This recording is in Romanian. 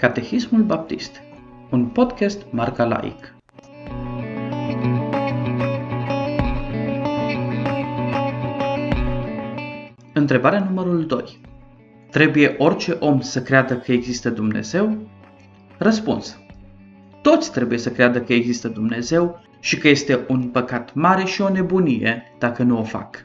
Catehismul Baptist, un podcast marca laic. Întrebarea numărul 2. Trebuie orice om să creadă că există Dumnezeu? Răspuns. Toți trebuie să creadă că există Dumnezeu și că este un păcat mare și o nebunie dacă nu o fac.